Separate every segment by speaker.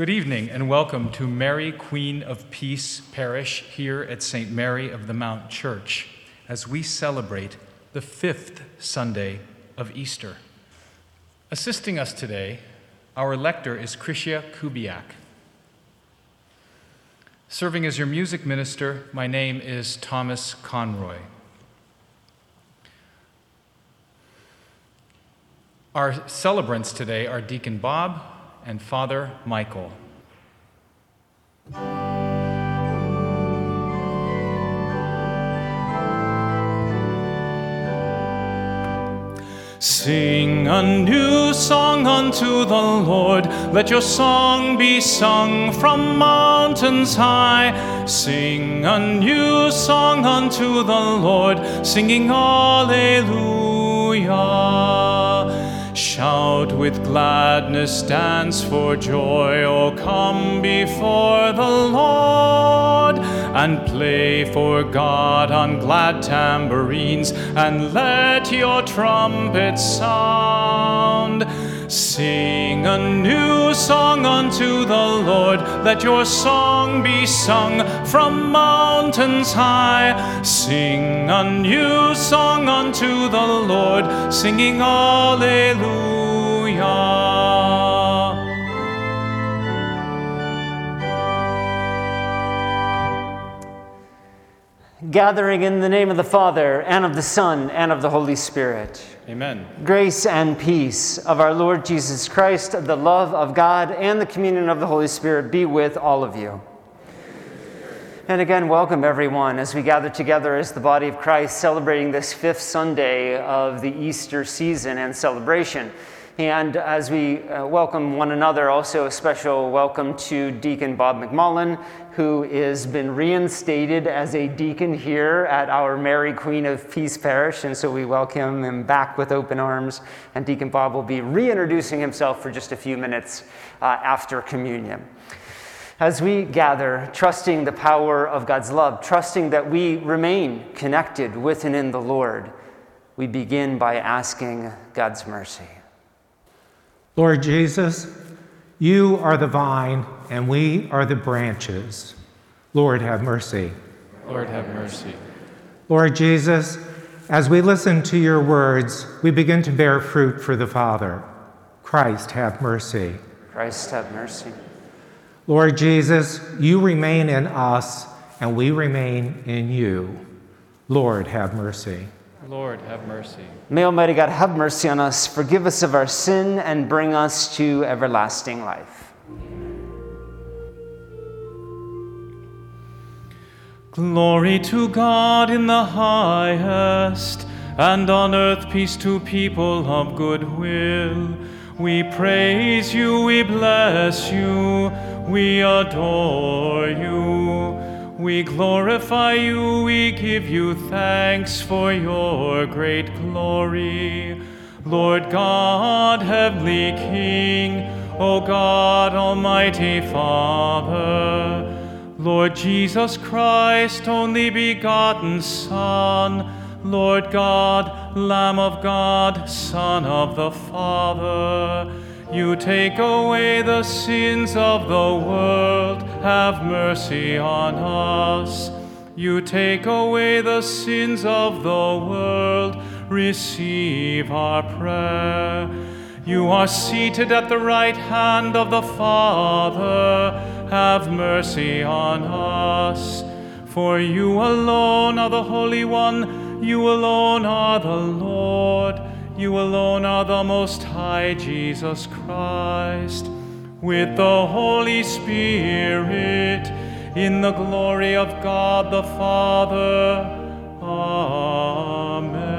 Speaker 1: Good evening and welcome to Mary, Queen of Peace Parish here at St. Mary of the Mount Church as we celebrate the fifth Sunday of Easter. Assisting us today, our lector is Krysia Kubiak. Serving as your music minister, my name is Thomas Conroy. Our celebrants today are Deacon Bob and Father Michael. Sing a new song unto the Lord. Let your song be sung from mountains high. Sing a new song unto the Lord, singing Alleluia. Shout with gladness, dance for joy, oh come before the Lord and play for God on glad tambourines, and let your trumpets sound. Sing a new song unto the Lord, let your song be sung from mountains high. Sing a new song unto the Lord, singing Alleluia.
Speaker 2: gathering in the name of the Father, and of the Son, and of the Holy Spirit.
Speaker 1: Amen.
Speaker 2: Grace and peace of our Lord Jesus Christ, the love of God, and the communion of the Holy Spirit be with all of you. And again, welcome everyone as we gather together as the body of Christ, celebrating this fifth Sunday of the Easter season and celebration. And as we uh, welcome one another, also a special welcome to Deacon Bob McMullen, who has been reinstated as a deacon here at our Mary Queen of Peace Parish. And so we welcome him back with open arms. And Deacon Bob will be reintroducing himself for just a few minutes uh, after communion. As we gather, trusting the power of God's love, trusting that we remain connected with and in the Lord, we begin by asking God's mercy.
Speaker 3: Lord Jesus, you are the vine and we are the branches. Lord, have mercy.
Speaker 1: Lord, have mercy.
Speaker 3: Lord Jesus, as we listen to your words, we begin to bear fruit for the Father. Christ, have mercy.
Speaker 2: Christ, have mercy.
Speaker 3: Lord Jesus, you remain in us and we remain in you. Lord, have mercy.
Speaker 1: Lord, have mercy.
Speaker 2: May Almighty God have mercy on us, forgive us of our sin, and bring us to everlasting life.
Speaker 1: Glory to God in the highest, and on earth peace to people of good will. We praise you, we bless you, we adore you. We glorify you, we give you thanks for your great glory. Lord God, heavenly King, O God, Almighty Father, Lord Jesus Christ, only begotten Son, Lord God, Lamb of God, Son of the Father, you take away the sins of the world, have mercy on us. You take away the sins of the world, receive our prayer. You are seated at the right hand of the Father, have mercy on us. For you alone are the Holy One, you alone are the Lord. You alone are the Most High, Jesus Christ, with the Holy Spirit, in the glory of God the Father. Amen.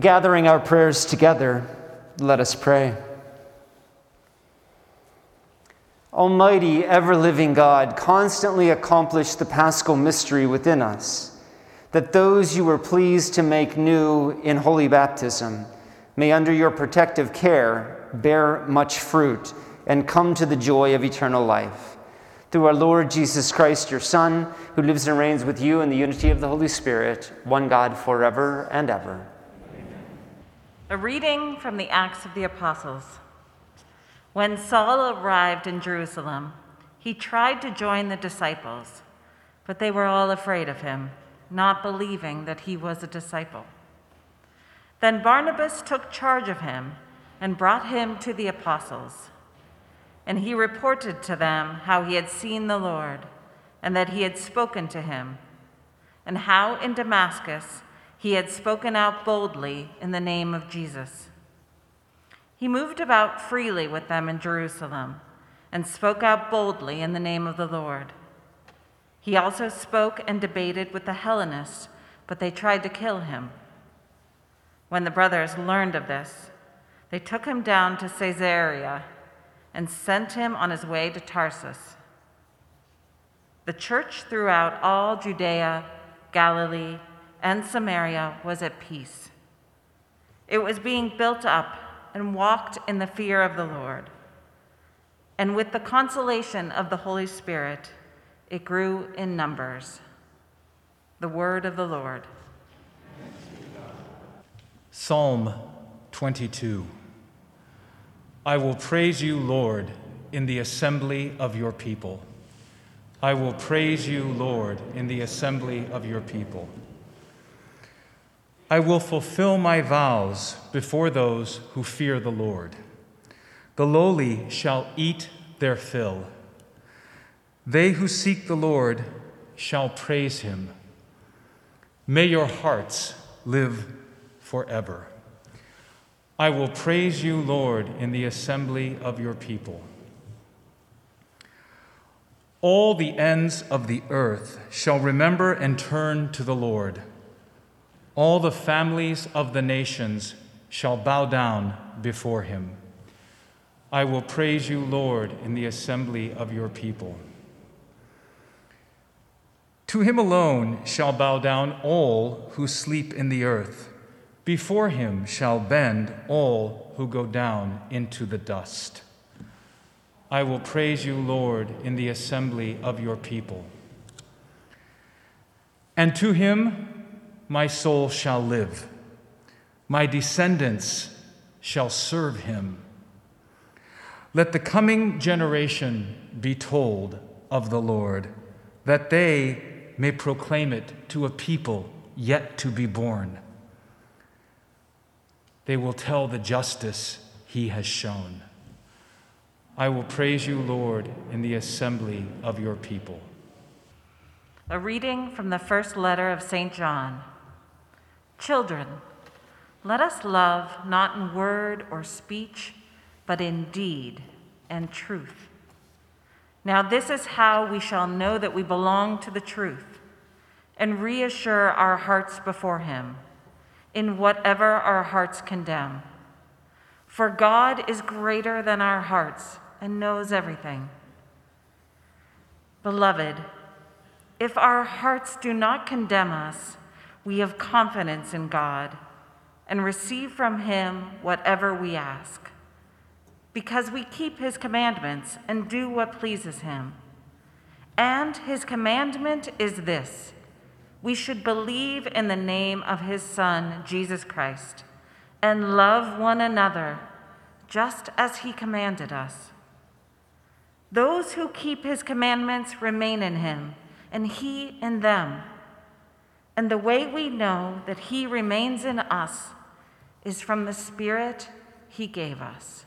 Speaker 2: Gathering our prayers together, let us pray. Almighty, ever living God, constantly accomplish the paschal mystery within us, that those you were pleased to make new in holy baptism may, under your protective care, bear much fruit and come to the joy of eternal life. Through our Lord Jesus Christ, your Son, who lives and reigns with you in the unity of the Holy Spirit, one God forever and ever.
Speaker 4: A reading from the Acts of the Apostles. When Saul arrived in Jerusalem, he tried to join the disciples, but they were all afraid of him, not believing that he was a disciple. Then Barnabas took charge of him and brought him to the apostles. And he reported to them how he had seen the Lord and that he had spoken to him, and how in Damascus he had spoken out boldly in the name of Jesus. He moved about freely with them in Jerusalem and spoke out boldly in the name of the Lord. He also spoke and debated with the Hellenists, but they tried to kill him. When the brothers learned of this, they took him down to Caesarea and sent him on his way to Tarsus. The church throughout all Judea, Galilee, and Samaria was at peace. It was being built up and walked in the fear of the Lord. And with the consolation of the Holy Spirit, it grew in numbers. The word of the Lord.
Speaker 1: Psalm 22 I will praise you, Lord, in the assembly of your people. I will praise you, Lord, in the assembly of your people. I will fulfill my vows before those who fear the Lord. The lowly shall eat their fill. They who seek the Lord shall praise him. May your hearts live forever. I will praise you, Lord, in the assembly of your people. All the ends of the earth shall remember and turn to the Lord. All the families of the nations shall bow down before him. I will praise you, Lord, in the assembly of your people. To him alone shall bow down all who sleep in the earth. Before him shall bend all who go down into the dust. I will praise you, Lord, in the assembly of your people. And to him my soul shall live, my descendants shall serve him. Let the coming generation be told of the Lord, that they may proclaim it to a people yet to be born. They will tell the justice he has shown. I will praise you, Lord, in the assembly of your people.
Speaker 4: A reading from the first letter of St. John. Children, let us love not in word or speech, but in deed and truth. Now, this is how we shall know that we belong to the truth and reassure our hearts before Him in whatever our hearts condemn. For God is greater than our hearts and knows everything. Beloved, if our hearts do not condemn us, we have confidence in God and receive from Him whatever we ask, because we keep His commandments and do what pleases Him. And His commandment is this we should believe in the name of His Son, Jesus Christ, and love one another just as He commanded us. Those who keep his commandments remain in him, and he in them. And the way we know that he remains in us is from the Spirit he gave us.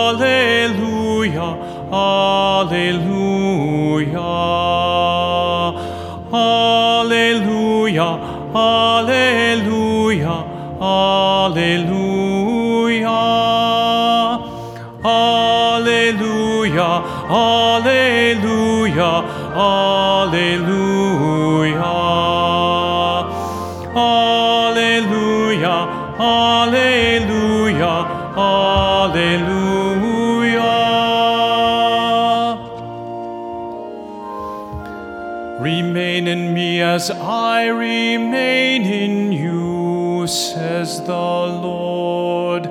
Speaker 1: as I remain in you, says the Lord.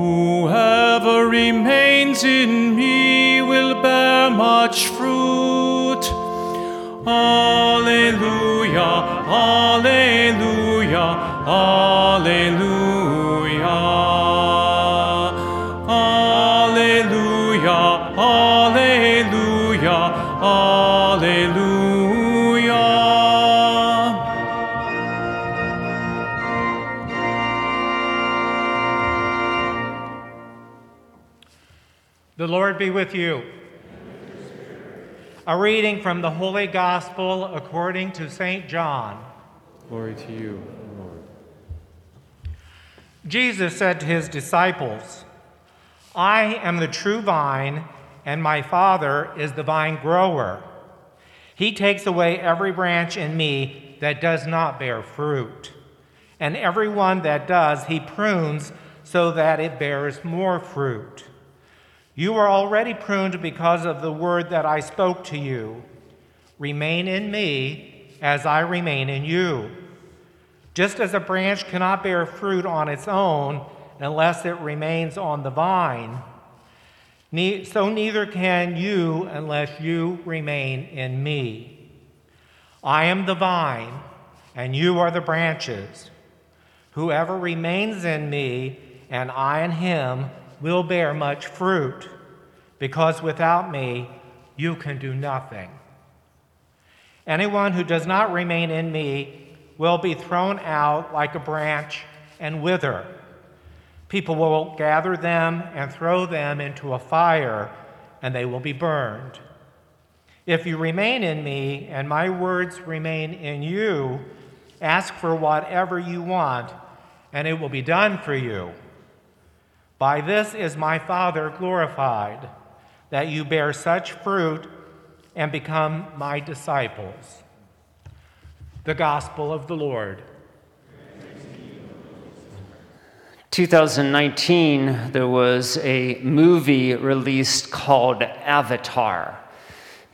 Speaker 1: Whoever remains in me will bear much fruit. Alleluia, Alleluia, Alleluia.
Speaker 3: With you. A reading from the Holy Gospel according to St. John.
Speaker 5: Glory to you, Lord.
Speaker 3: Jesus said to his disciples, I am the true vine, and my Father is the vine grower. He takes away every branch in me that does not bear fruit, and every one that does, he prunes so that it bears more fruit. You are already pruned because of the word that I spoke to you. Remain in me as I remain in you. Just as a branch cannot bear fruit on its own unless it remains on the vine, so neither can you unless you remain in me. I am the vine, and you are the branches. Whoever remains in me, and I in him, will bear much fruit, because without me you can do nothing. Anyone who does not remain in me will be thrown out like a branch and wither. People will gather them and throw them into a fire, and they will be burned. If you remain in me and my words remain in you, ask for whatever you want, and it will be done for you. By this is my Father glorified, that you bear such fruit and become my disciples. The Gospel of the Lord.
Speaker 2: 2019, there was a movie released called Avatar.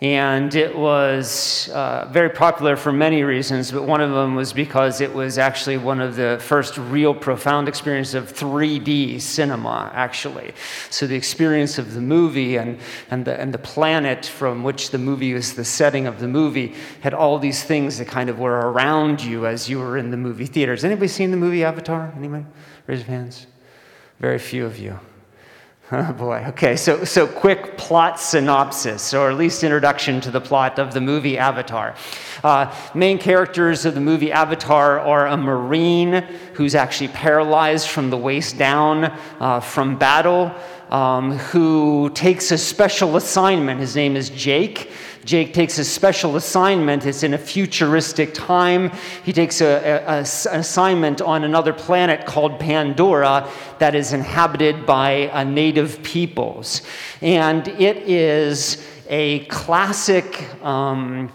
Speaker 2: And it was uh, very popular for many reasons, but one of them was because it was actually one of the first real profound experiences of 3D cinema, actually. So the experience of the movie and, and, the, and the planet from which the movie was the setting of the movie had all these things that kind of were around you as you were in the movie theaters. Anybody seen the movie Avatar? Anybody? Raise your hands. Very few of you. Oh boy. Okay, so, so quick plot synopsis, or at least introduction to the plot of the movie Avatar. Uh, main characters of the movie Avatar are a Marine who's actually paralyzed from the waist down uh, from battle, um, who takes a special assignment. His name is Jake. Jake takes a special assignment. It's in a futuristic time. He takes a, a, a, an assignment on another planet called Pandora that is inhabited by uh, native peoples. And it is a classic. Um,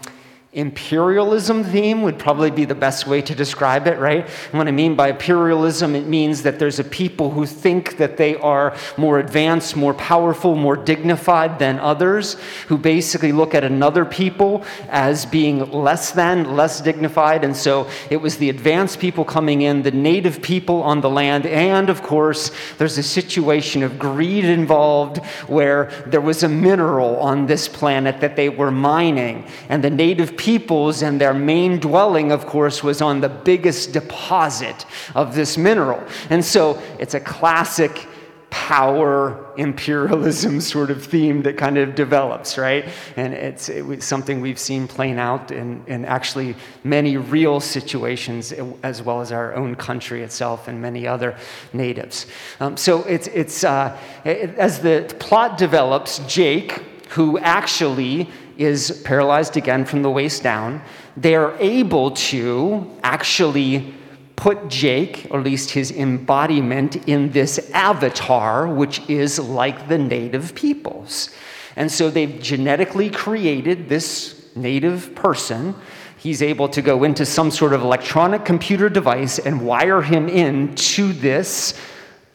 Speaker 2: imperialism theme would probably be the best way to describe it, right? And what I mean by imperialism, it means that there's a people who think that they are more advanced, more powerful, more dignified than others, who basically look at another people as being less than, less dignified. And so it was the advanced people coming in, the native people on the land, and of course, there's a situation of greed involved where there was a mineral on this planet that they were mining, and the native peoples and their main dwelling, of course, was on the biggest deposit of this mineral. And so it's a classic power imperialism sort of theme that kind of develops, right? And it's it something we've seen playing out in, in actually many real situations, as well as our own country itself and many other natives. Um, so it's, it's uh, it, as the plot develops, Jake, who actually is paralyzed again from the waist down, they are able to actually put Jake, or at least his embodiment, in this avatar, which is like the native peoples. And so they've genetically created this native person. He's able to go into some sort of electronic computer device and wire him in to this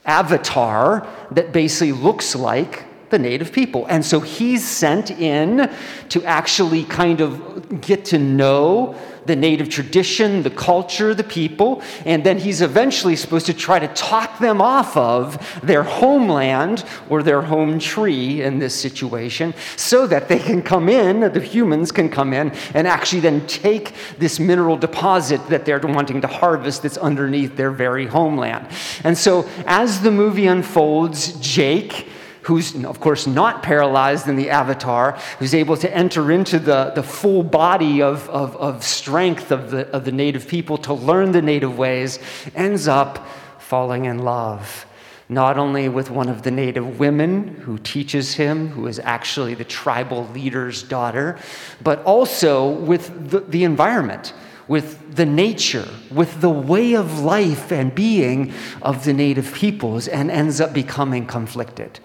Speaker 2: avatar that basically looks like the native people. And so he's sent in to actually kind of get to know the native tradition, the culture, the people, and then he's eventually supposed to try to talk them off of their homeland or their home tree in this situation so that they can come in, the humans can come in, and actually then take this mineral deposit that they're wanting to harvest that's underneath their very homeland. And so as the movie unfolds, Jake, who's, of course, not paralyzed in the avatar, who's able to enter into the, the full body of, of, of strength of the, of the native people to learn the native ways, ends up falling in love. Not only with one of the native women who teaches him, who is actually the tribal leader's daughter, but also with the, the environment with the nature, with the way of life and being of the native peoples, and ends up becoming conflicted.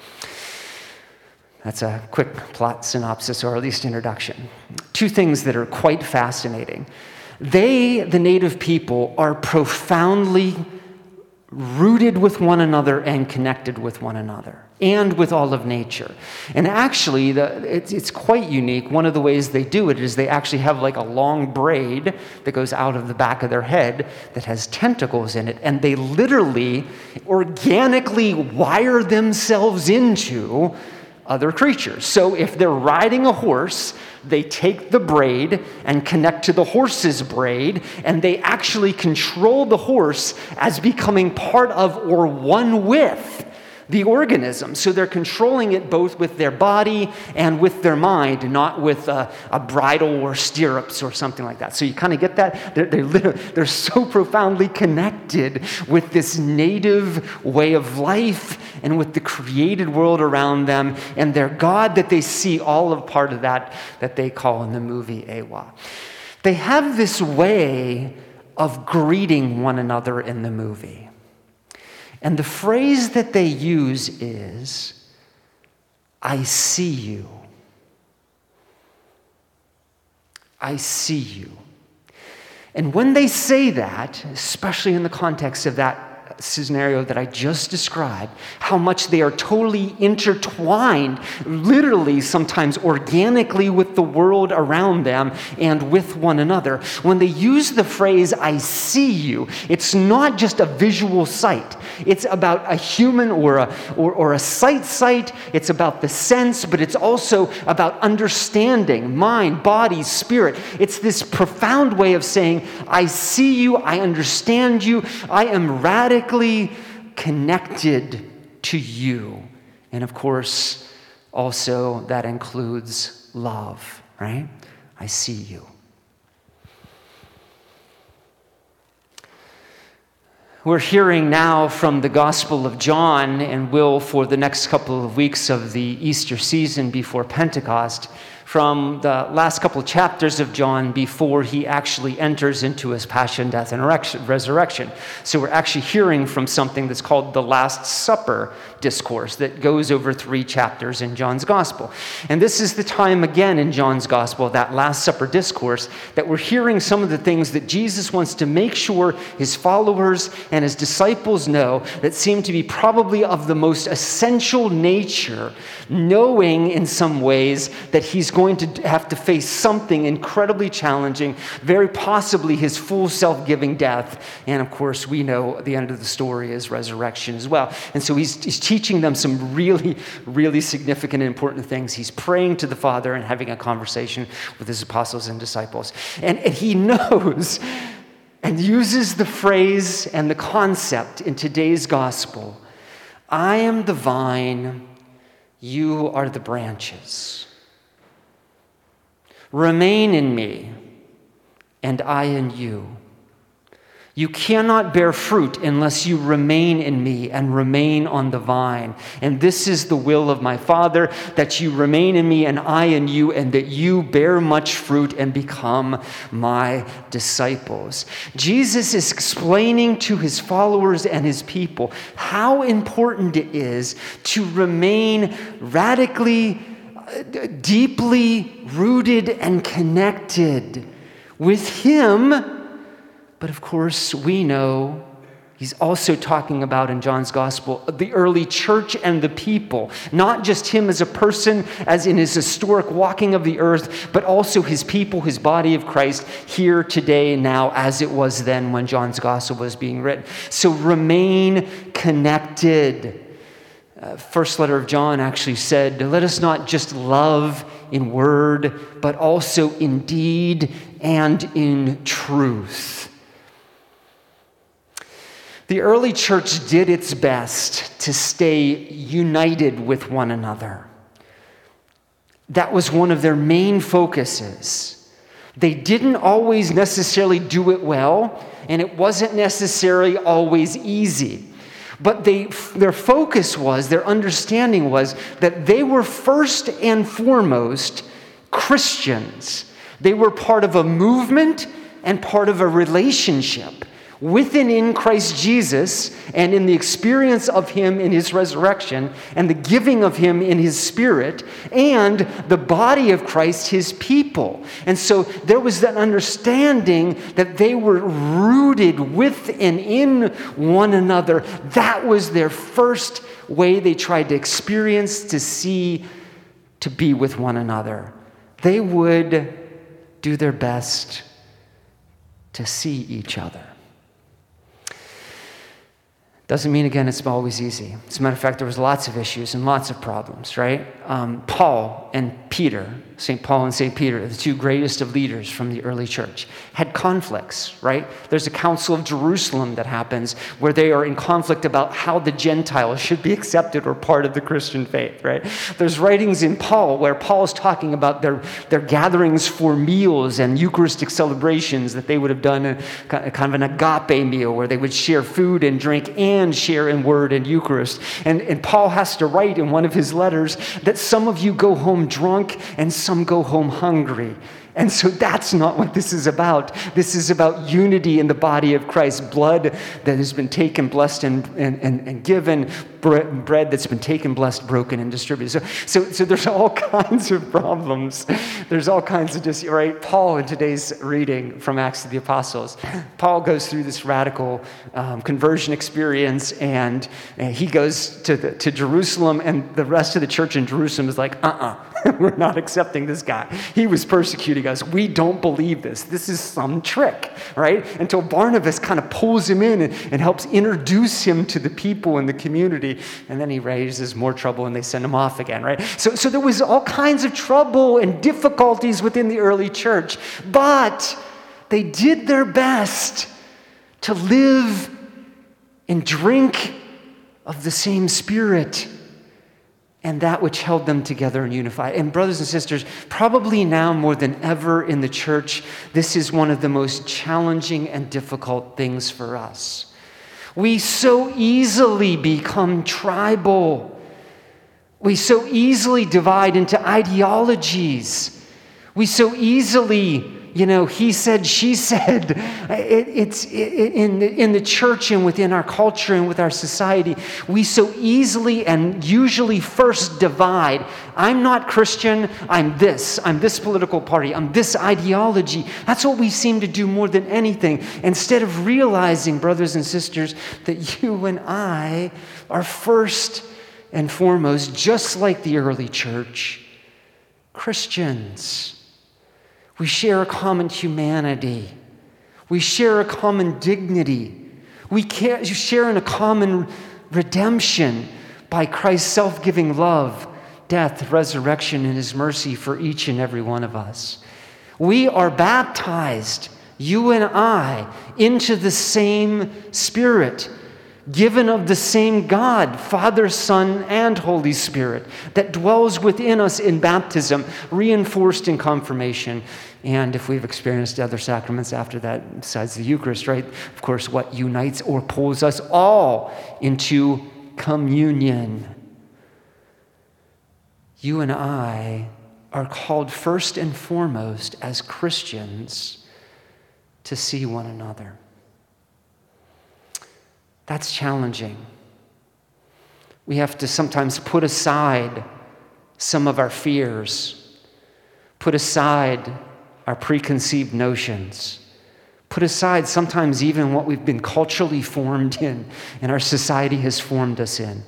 Speaker 2: That's a quick plot synopsis, or at least introduction. Two things that are quite fascinating. They, the native people, are profoundly rooted with one another and connected with one another and with all of nature. And actually, the, it's, it's quite unique. One of the ways they do it is they actually have like a long braid that goes out of the back of their head that has tentacles in it. And they literally organically wire themselves into other creatures. So if they're riding a horse, they take the braid and connect to the horse's braid, and they actually control the horse as becoming part of or one with the organism. So they're controlling it both with their body and with their mind, not with a, a bridle or stirrups or something like that. So you kind of get that? They're, they're, they're so profoundly connected with this native way of life and with the created world around them and their God that they see all of part of that that they call in the movie Eywa. They have this way of greeting one another in the movie. And the phrase that they use is, I see you. I see you. And when they say that, especially in the context of that scenario that I just described, how much they are totally intertwined, literally, sometimes organically, with the world around them and with one another. When they use the phrase, I see you, it's not just a visual sight. It's about a human or a, or, or a sight sight. It's about the sense, but it's also about understanding mind, body, spirit. It's this profound way of saying, I see you, I understand you, I am radically connected to you. And of course, also that includes love, right? I see you. We're hearing now from the Gospel of John and will for the next couple of weeks of the Easter season before Pentecost from the last couple chapters of John before he actually enters into his passion, death, and resurrection. So we're actually hearing from something that's called the Last Supper discourse that goes over three chapters in John's Gospel. And this is the time again in John's Gospel, that Last Supper discourse, that we're hearing some of the things that Jesus wants to make sure his followers and his disciples know that seem to be probably of the most essential nature, knowing in some ways that he's going to have to face something incredibly challenging, very possibly his full self giving death. And of course, we know the end of the story is resurrection as well. And so he's, he's teaching them some really, really significant and important things. He's praying to the Father and having a conversation with his apostles and disciples. And, and he knows and uses the phrase and the concept in today's gospel I am the vine, you are the branches. Remain in me, and I in you. You cannot bear fruit unless you remain in me and remain on the vine. And this is the will of my Father, that you remain in me and I in you, and that you bear much fruit and become my disciples. Jesus is explaining to his followers and his people how important it is to remain radically deeply rooted and connected with Him. But of course, we know He's also talking about in John's gospel the early church and the people, not just him as a person, as in his historic walking of the earth, but also his people, his body of Christ, here today, now, as it was then when John's gospel was being written. So remain connected. Uh, first letter of John actually said, Let us not just love in word, but also in deed and in truth. The early church did its best to stay united with one another. That was one of their main focuses. They didn't always necessarily do it well, and it wasn't necessarily always easy. But they, their focus was, their understanding was that they were first and foremost Christians. They were part of a movement and part of a relationship with and in Christ Jesus and in the experience of Him in His resurrection and the giving of Him in His Spirit and the body of Christ, His people. And so there was that understanding that they were rooted with and in one another. That was their first way they tried to experience, to see, to be with one another. They would do their best to see each other. Doesn't mean, again, it's always easy. As a matter of fact, there was lots of issues and lots of problems, right? Um, Paul and Peter, St. Paul and St. Peter, the two greatest of leaders from the early church, had conflicts, right? There's a Council of Jerusalem that happens where they are in conflict about how the Gentiles should be accepted or part of the Christian faith, right? There's writings in Paul where Paul is talking about their, their gatherings for meals and Eucharistic celebrations that they would have done, a, kind of an agape meal where they would share food and drink and share in word and Eucharist. And, and Paul has to write in one of his letters that some of you go home drunk and some go home hungry. And so that's not what this is about. This is about unity in the body of Christ, blood that has been taken, blessed, and, and, and, and given, bread that's been taken, blessed, broken, and distributed. So, so, so there's all kinds of problems. There's all kinds of just, right? Paul, in today's reading from Acts of the Apostles, Paul goes through this radical um, conversion experience, and, and he goes to, the, to Jerusalem, and the rest of the church in Jerusalem is like, uh uh-uh. uh We're not accepting this guy. He was persecuting us. We don't believe this. This is some trick, right? Until Barnabas kind of pulls him in and, and helps introduce him to the people in the community. And then he raises more trouble and they send him off again, right? So, so there was all kinds of trouble and difficulties within the early church. But they did their best to live and drink of the same spirit and that which held them together and unified. And, brothers and sisters, probably now more than ever in the church, this is one of the most challenging and difficult things for us. We so easily become tribal. We so easily divide into ideologies. We so easily you know, he said, she said. It, it's it, in, the, in the church and within our culture and with our society, we so easily and usually first divide. I'm not Christian, I'm this, I'm this political party, I'm this ideology. That's what we seem to do more than anything. Instead of realizing, brothers and sisters, that you and I are first and foremost, just like the early church, Christians. We share a common humanity. We share a common dignity. We share in a common redemption by Christ's self giving love, death, resurrection, and his mercy for each and every one of us. We are baptized, you and I, into the same Spirit given of the same God, Father, Son, and Holy Spirit, that dwells within us in baptism, reinforced in confirmation. And if we've experienced other sacraments after that, besides the Eucharist, right? Of course, what unites or pulls us all into communion. You and I are called first and foremost as Christians to see one another. That's challenging. We have to sometimes put aside some of our fears, put aside our preconceived notions, Put aside sometimes even what we've been culturally formed in and our society has formed us in.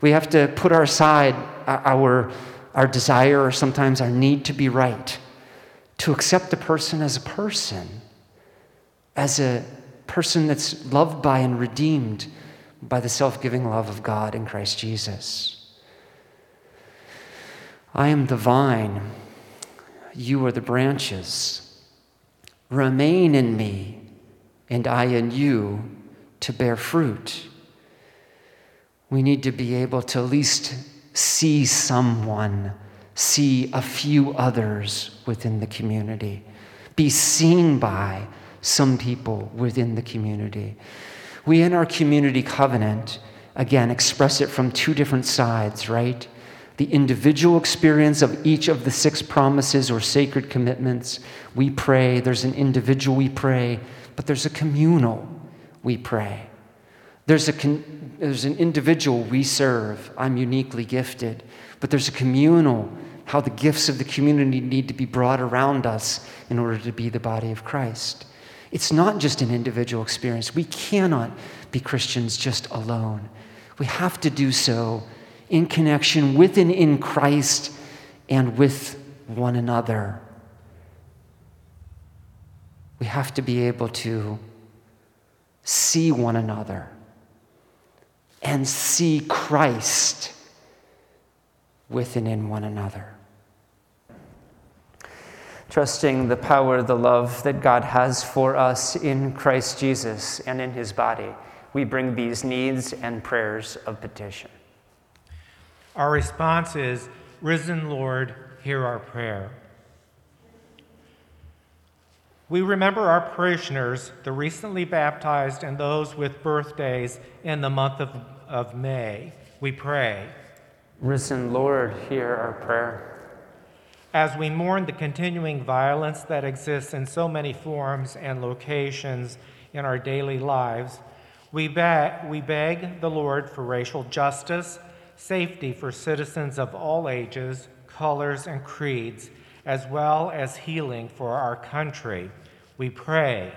Speaker 2: We have to put aside our, our desire or sometimes our need to be right, to accept the person as a person, as a person that's loved by and redeemed by the self giving love of God in Christ Jesus. I am the vine, you are the branches. Remain in me, and I in you to bear fruit. We need to be able to at least see someone, see a few others within the community, be seen by some people within the community. We, in our community covenant, again, express it from two different sides, right? The individual experience of each of the six promises or sacred commitments. We pray, there's an individual we pray, but there's a communal we pray. There's, a con- there's an individual we serve. I'm uniquely gifted. But there's a communal, how the gifts of the community need to be brought around us in order to be the body of Christ. It's not just an individual experience. We cannot be Christians just alone. We have to do so in connection with and in Christ and with one another. We have to be able to see one another and see Christ with and in one another trusting the power, the love that God has for us in Christ Jesus and in his body, we bring these needs and prayers of petition.
Speaker 3: Our response is Risen Lord, hear our prayer. We remember our parishioners, the recently baptized, and those with birthdays in the month of, of May. We pray.
Speaker 2: Risen Lord, hear our prayer.
Speaker 3: As we mourn the continuing violence that exists in so many forms and locations in our daily lives, we beg, we beg the Lord for racial justice, safety for citizens of all ages, colors, and creeds, as well as healing for our country. We pray.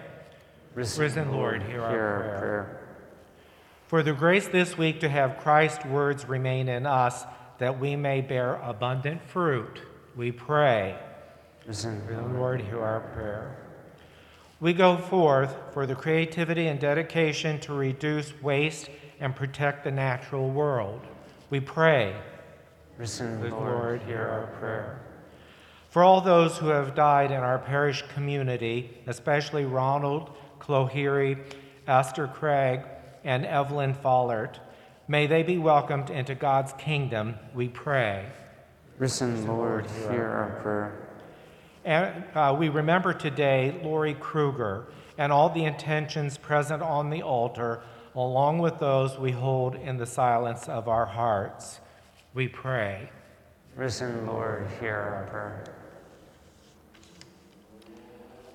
Speaker 3: Risen, Risen Lord, hear, our, prayer. prayer. For the grace this week to have Christ's words remain in us, that we may bear abundant fruit we pray. Listen, the Lord, hear our prayer. We go forth for the creativity and dedication to reduce waste and protect the natural world. We pray. Listen, Lord, Lord, hear our prayer. For all those who have died in our parish community, especially Ronald Clohiri, Esther Craig, and Evelyn Follert, may they be welcomed into God's kingdom, we pray.
Speaker 2: Risen Lord, hear our prayer.
Speaker 3: And uh, we remember today Lori Kruger and all the intentions present on the altar, along with those we hold in the silence of our hearts. We pray.
Speaker 2: Risen Lord, hear our prayer.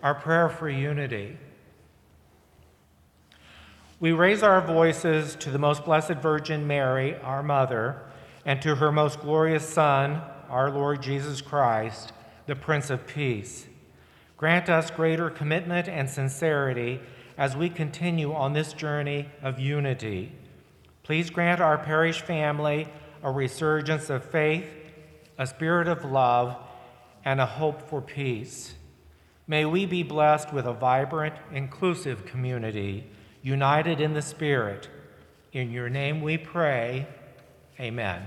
Speaker 3: Our prayer for unity. We raise our voices to the most blessed Virgin Mary, our Mother, and to her most glorious Son, our Lord Jesus Christ, the Prince of Peace. Grant us greater commitment and sincerity as we continue on this journey of unity. Please grant our parish family a resurgence of faith, a spirit of love, and a hope for peace. May we be blessed with a vibrant, inclusive community, united in the Spirit. In your name we pray. Amen.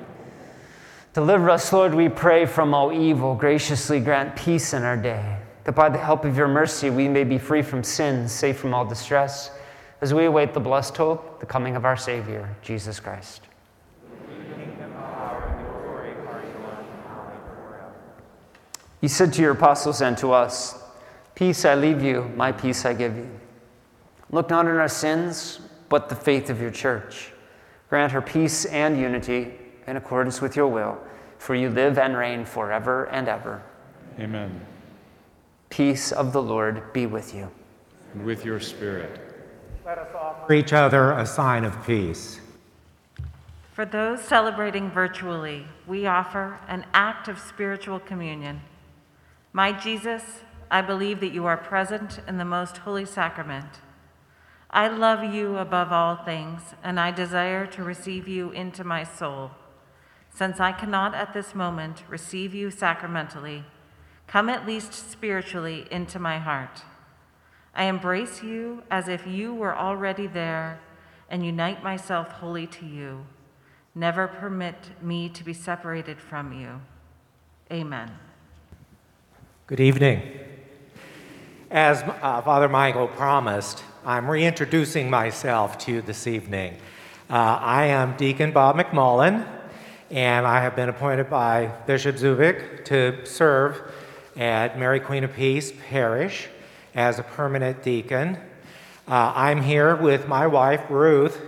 Speaker 2: Deliver us, Lord, we pray, from all evil. Graciously grant peace in our day, that by the help of your mercy we may be free from sin, safe from all distress, as we await the blessed hope, the coming of our Savior, Jesus Christ. You said to your apostles and to us, Peace I leave you, my peace I give you. Look not on our sins, but the faith of your church. Grant her peace and unity in accordance with your will, for you live and reign forever and ever.
Speaker 5: Amen.
Speaker 2: Peace of the Lord be with you.
Speaker 5: And with your spirit.
Speaker 3: Let us offer each other a sign of peace.
Speaker 4: For those celebrating virtually, we offer an act of spiritual communion. My Jesus, I believe that you are present in the most holy sacrament. I love you above all things, and I desire to receive you into my soul. Since I cannot at this moment receive you sacramentally, come at least spiritually into my heart. I embrace you as if you were already there and unite myself wholly to you. Never permit me to be separated from you. Amen.
Speaker 3: Good evening. As uh, Father Michael promised, I'm reintroducing myself to you this evening. Uh, I am Deacon Bob McMullen, and I have been appointed by Bishop Zubik to serve at Mary Queen of Peace Parish as a permanent deacon. Uh, I'm here with my wife, Ruth,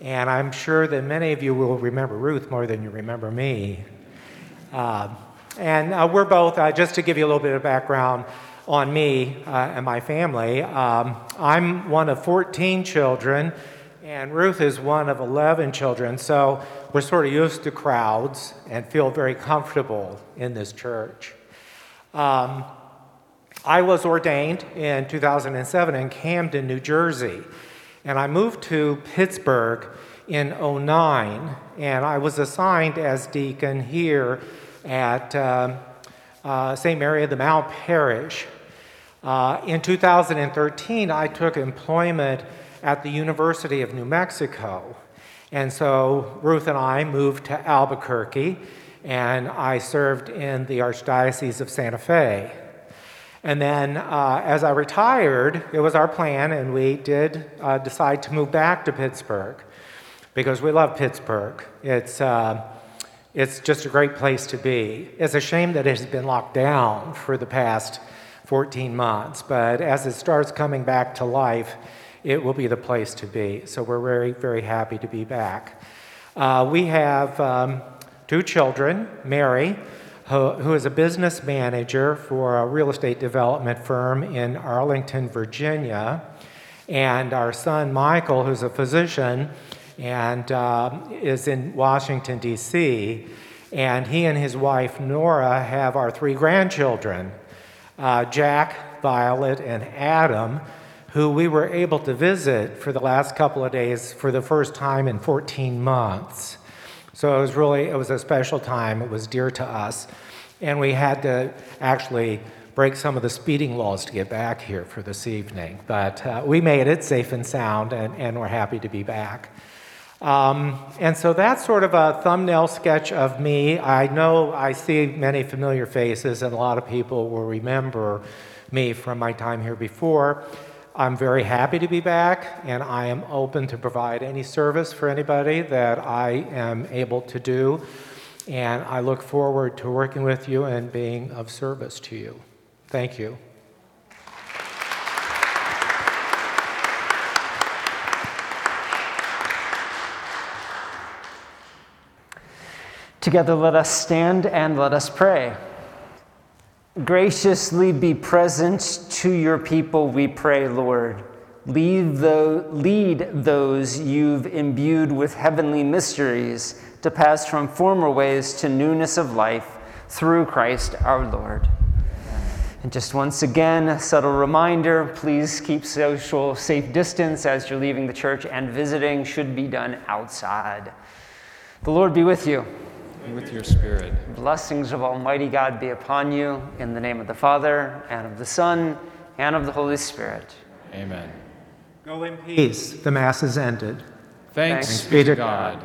Speaker 3: and I'm sure that many of you will remember Ruth more than you remember me. Uh, and uh, we're both, uh, just to give you a little bit of background on me uh, and my family, um, I'm one of 14 children, and Ruth is one of 11 children, so we're sort of used to crowds and feel very comfortable in this church. Um, I was ordained in 2007 in Camden, New Jersey, and I moved to Pittsburgh in 09, and I was assigned as deacon here at um, uh, St. Mary of the Mount Parish. Uh, in 2013, I took employment at the University of New Mexico. And so Ruth and I moved to Albuquerque, and I served in the Archdiocese of Santa Fe. And then uh, as I retired, it was our plan, and we did uh, decide to move back to Pittsburgh because we love Pittsburgh. It's, uh, it's just a great place to be. It's a shame that it has been locked down for the past 14 months, but as it starts coming back to life, it will be the place to be. So we're very, very happy to be back. Uh, we have um, two children Mary, who, who is a business manager for a real estate development firm in Arlington, Virginia, and our son Michael, who's a physician and um, is in Washington, D.C. And he and his wife Nora have our three grandchildren uh, Jack, Violet, and Adam, who we were able to visit for the last couple of days for the first time in 14 months. So it was really it was a special time. It was dear to us, and we had to actually break some of the speeding laws to get back here for this evening. But uh, we made it safe and sound, and, and we're happy to be back. Um, and so that's sort of a thumbnail sketch of me. I know I see many familiar faces, and a lot of people will remember me from my time here before. I'm very happy to be back, and I am open to provide any service for anybody that I am able to do. And I look forward to working with you and being of service to you. Thank you.
Speaker 2: Together, let us stand and let us pray. Graciously be present to your people, we pray, Lord. Lead, the, lead those you've imbued with heavenly mysteries to pass from former ways to newness of life through Christ our Lord. And just once again, a subtle reminder please keep social safe distance as you're leaving the church, and visiting should be done outside. The Lord be with you
Speaker 5: and with your spirit.
Speaker 2: Blessings of Almighty God be upon you in the name of the Father, and of the Son, and of the Holy Spirit.
Speaker 5: Amen.
Speaker 3: Go in peace. The Mass is ended.
Speaker 5: Thanks,
Speaker 2: Thanks
Speaker 5: be to God.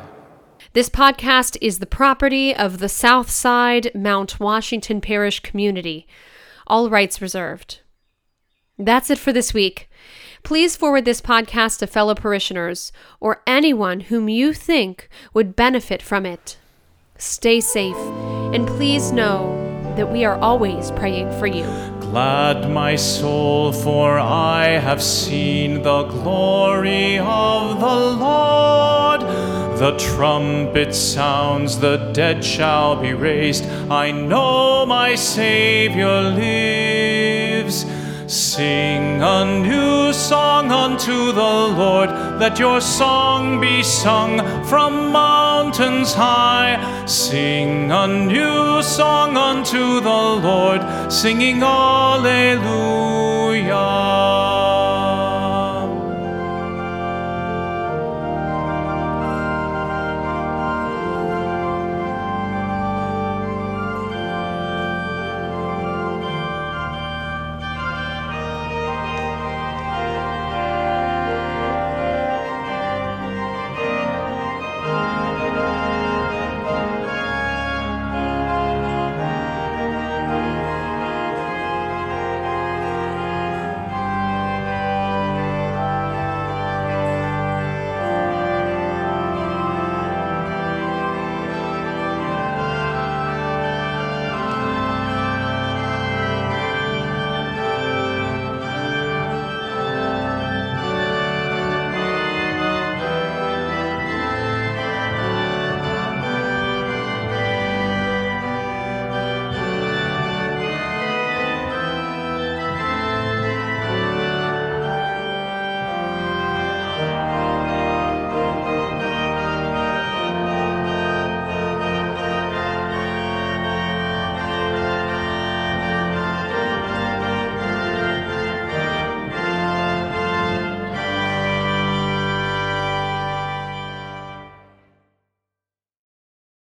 Speaker 6: This podcast is the property of the Southside Mount Washington Parish community. All rights reserved. That's it for this week. Please forward this podcast to fellow parishioners or anyone whom you think would benefit from it. Stay safe, and please know that we are always praying for you.
Speaker 1: glad my soul, for I have seen the glory of the Lord. The trumpet sounds, the dead shall be raised. I know my Savior lives. Sing a new song unto the Lord. Let your song be sung from mountains high. Sing a new song unto the Lord, singing Alleluia.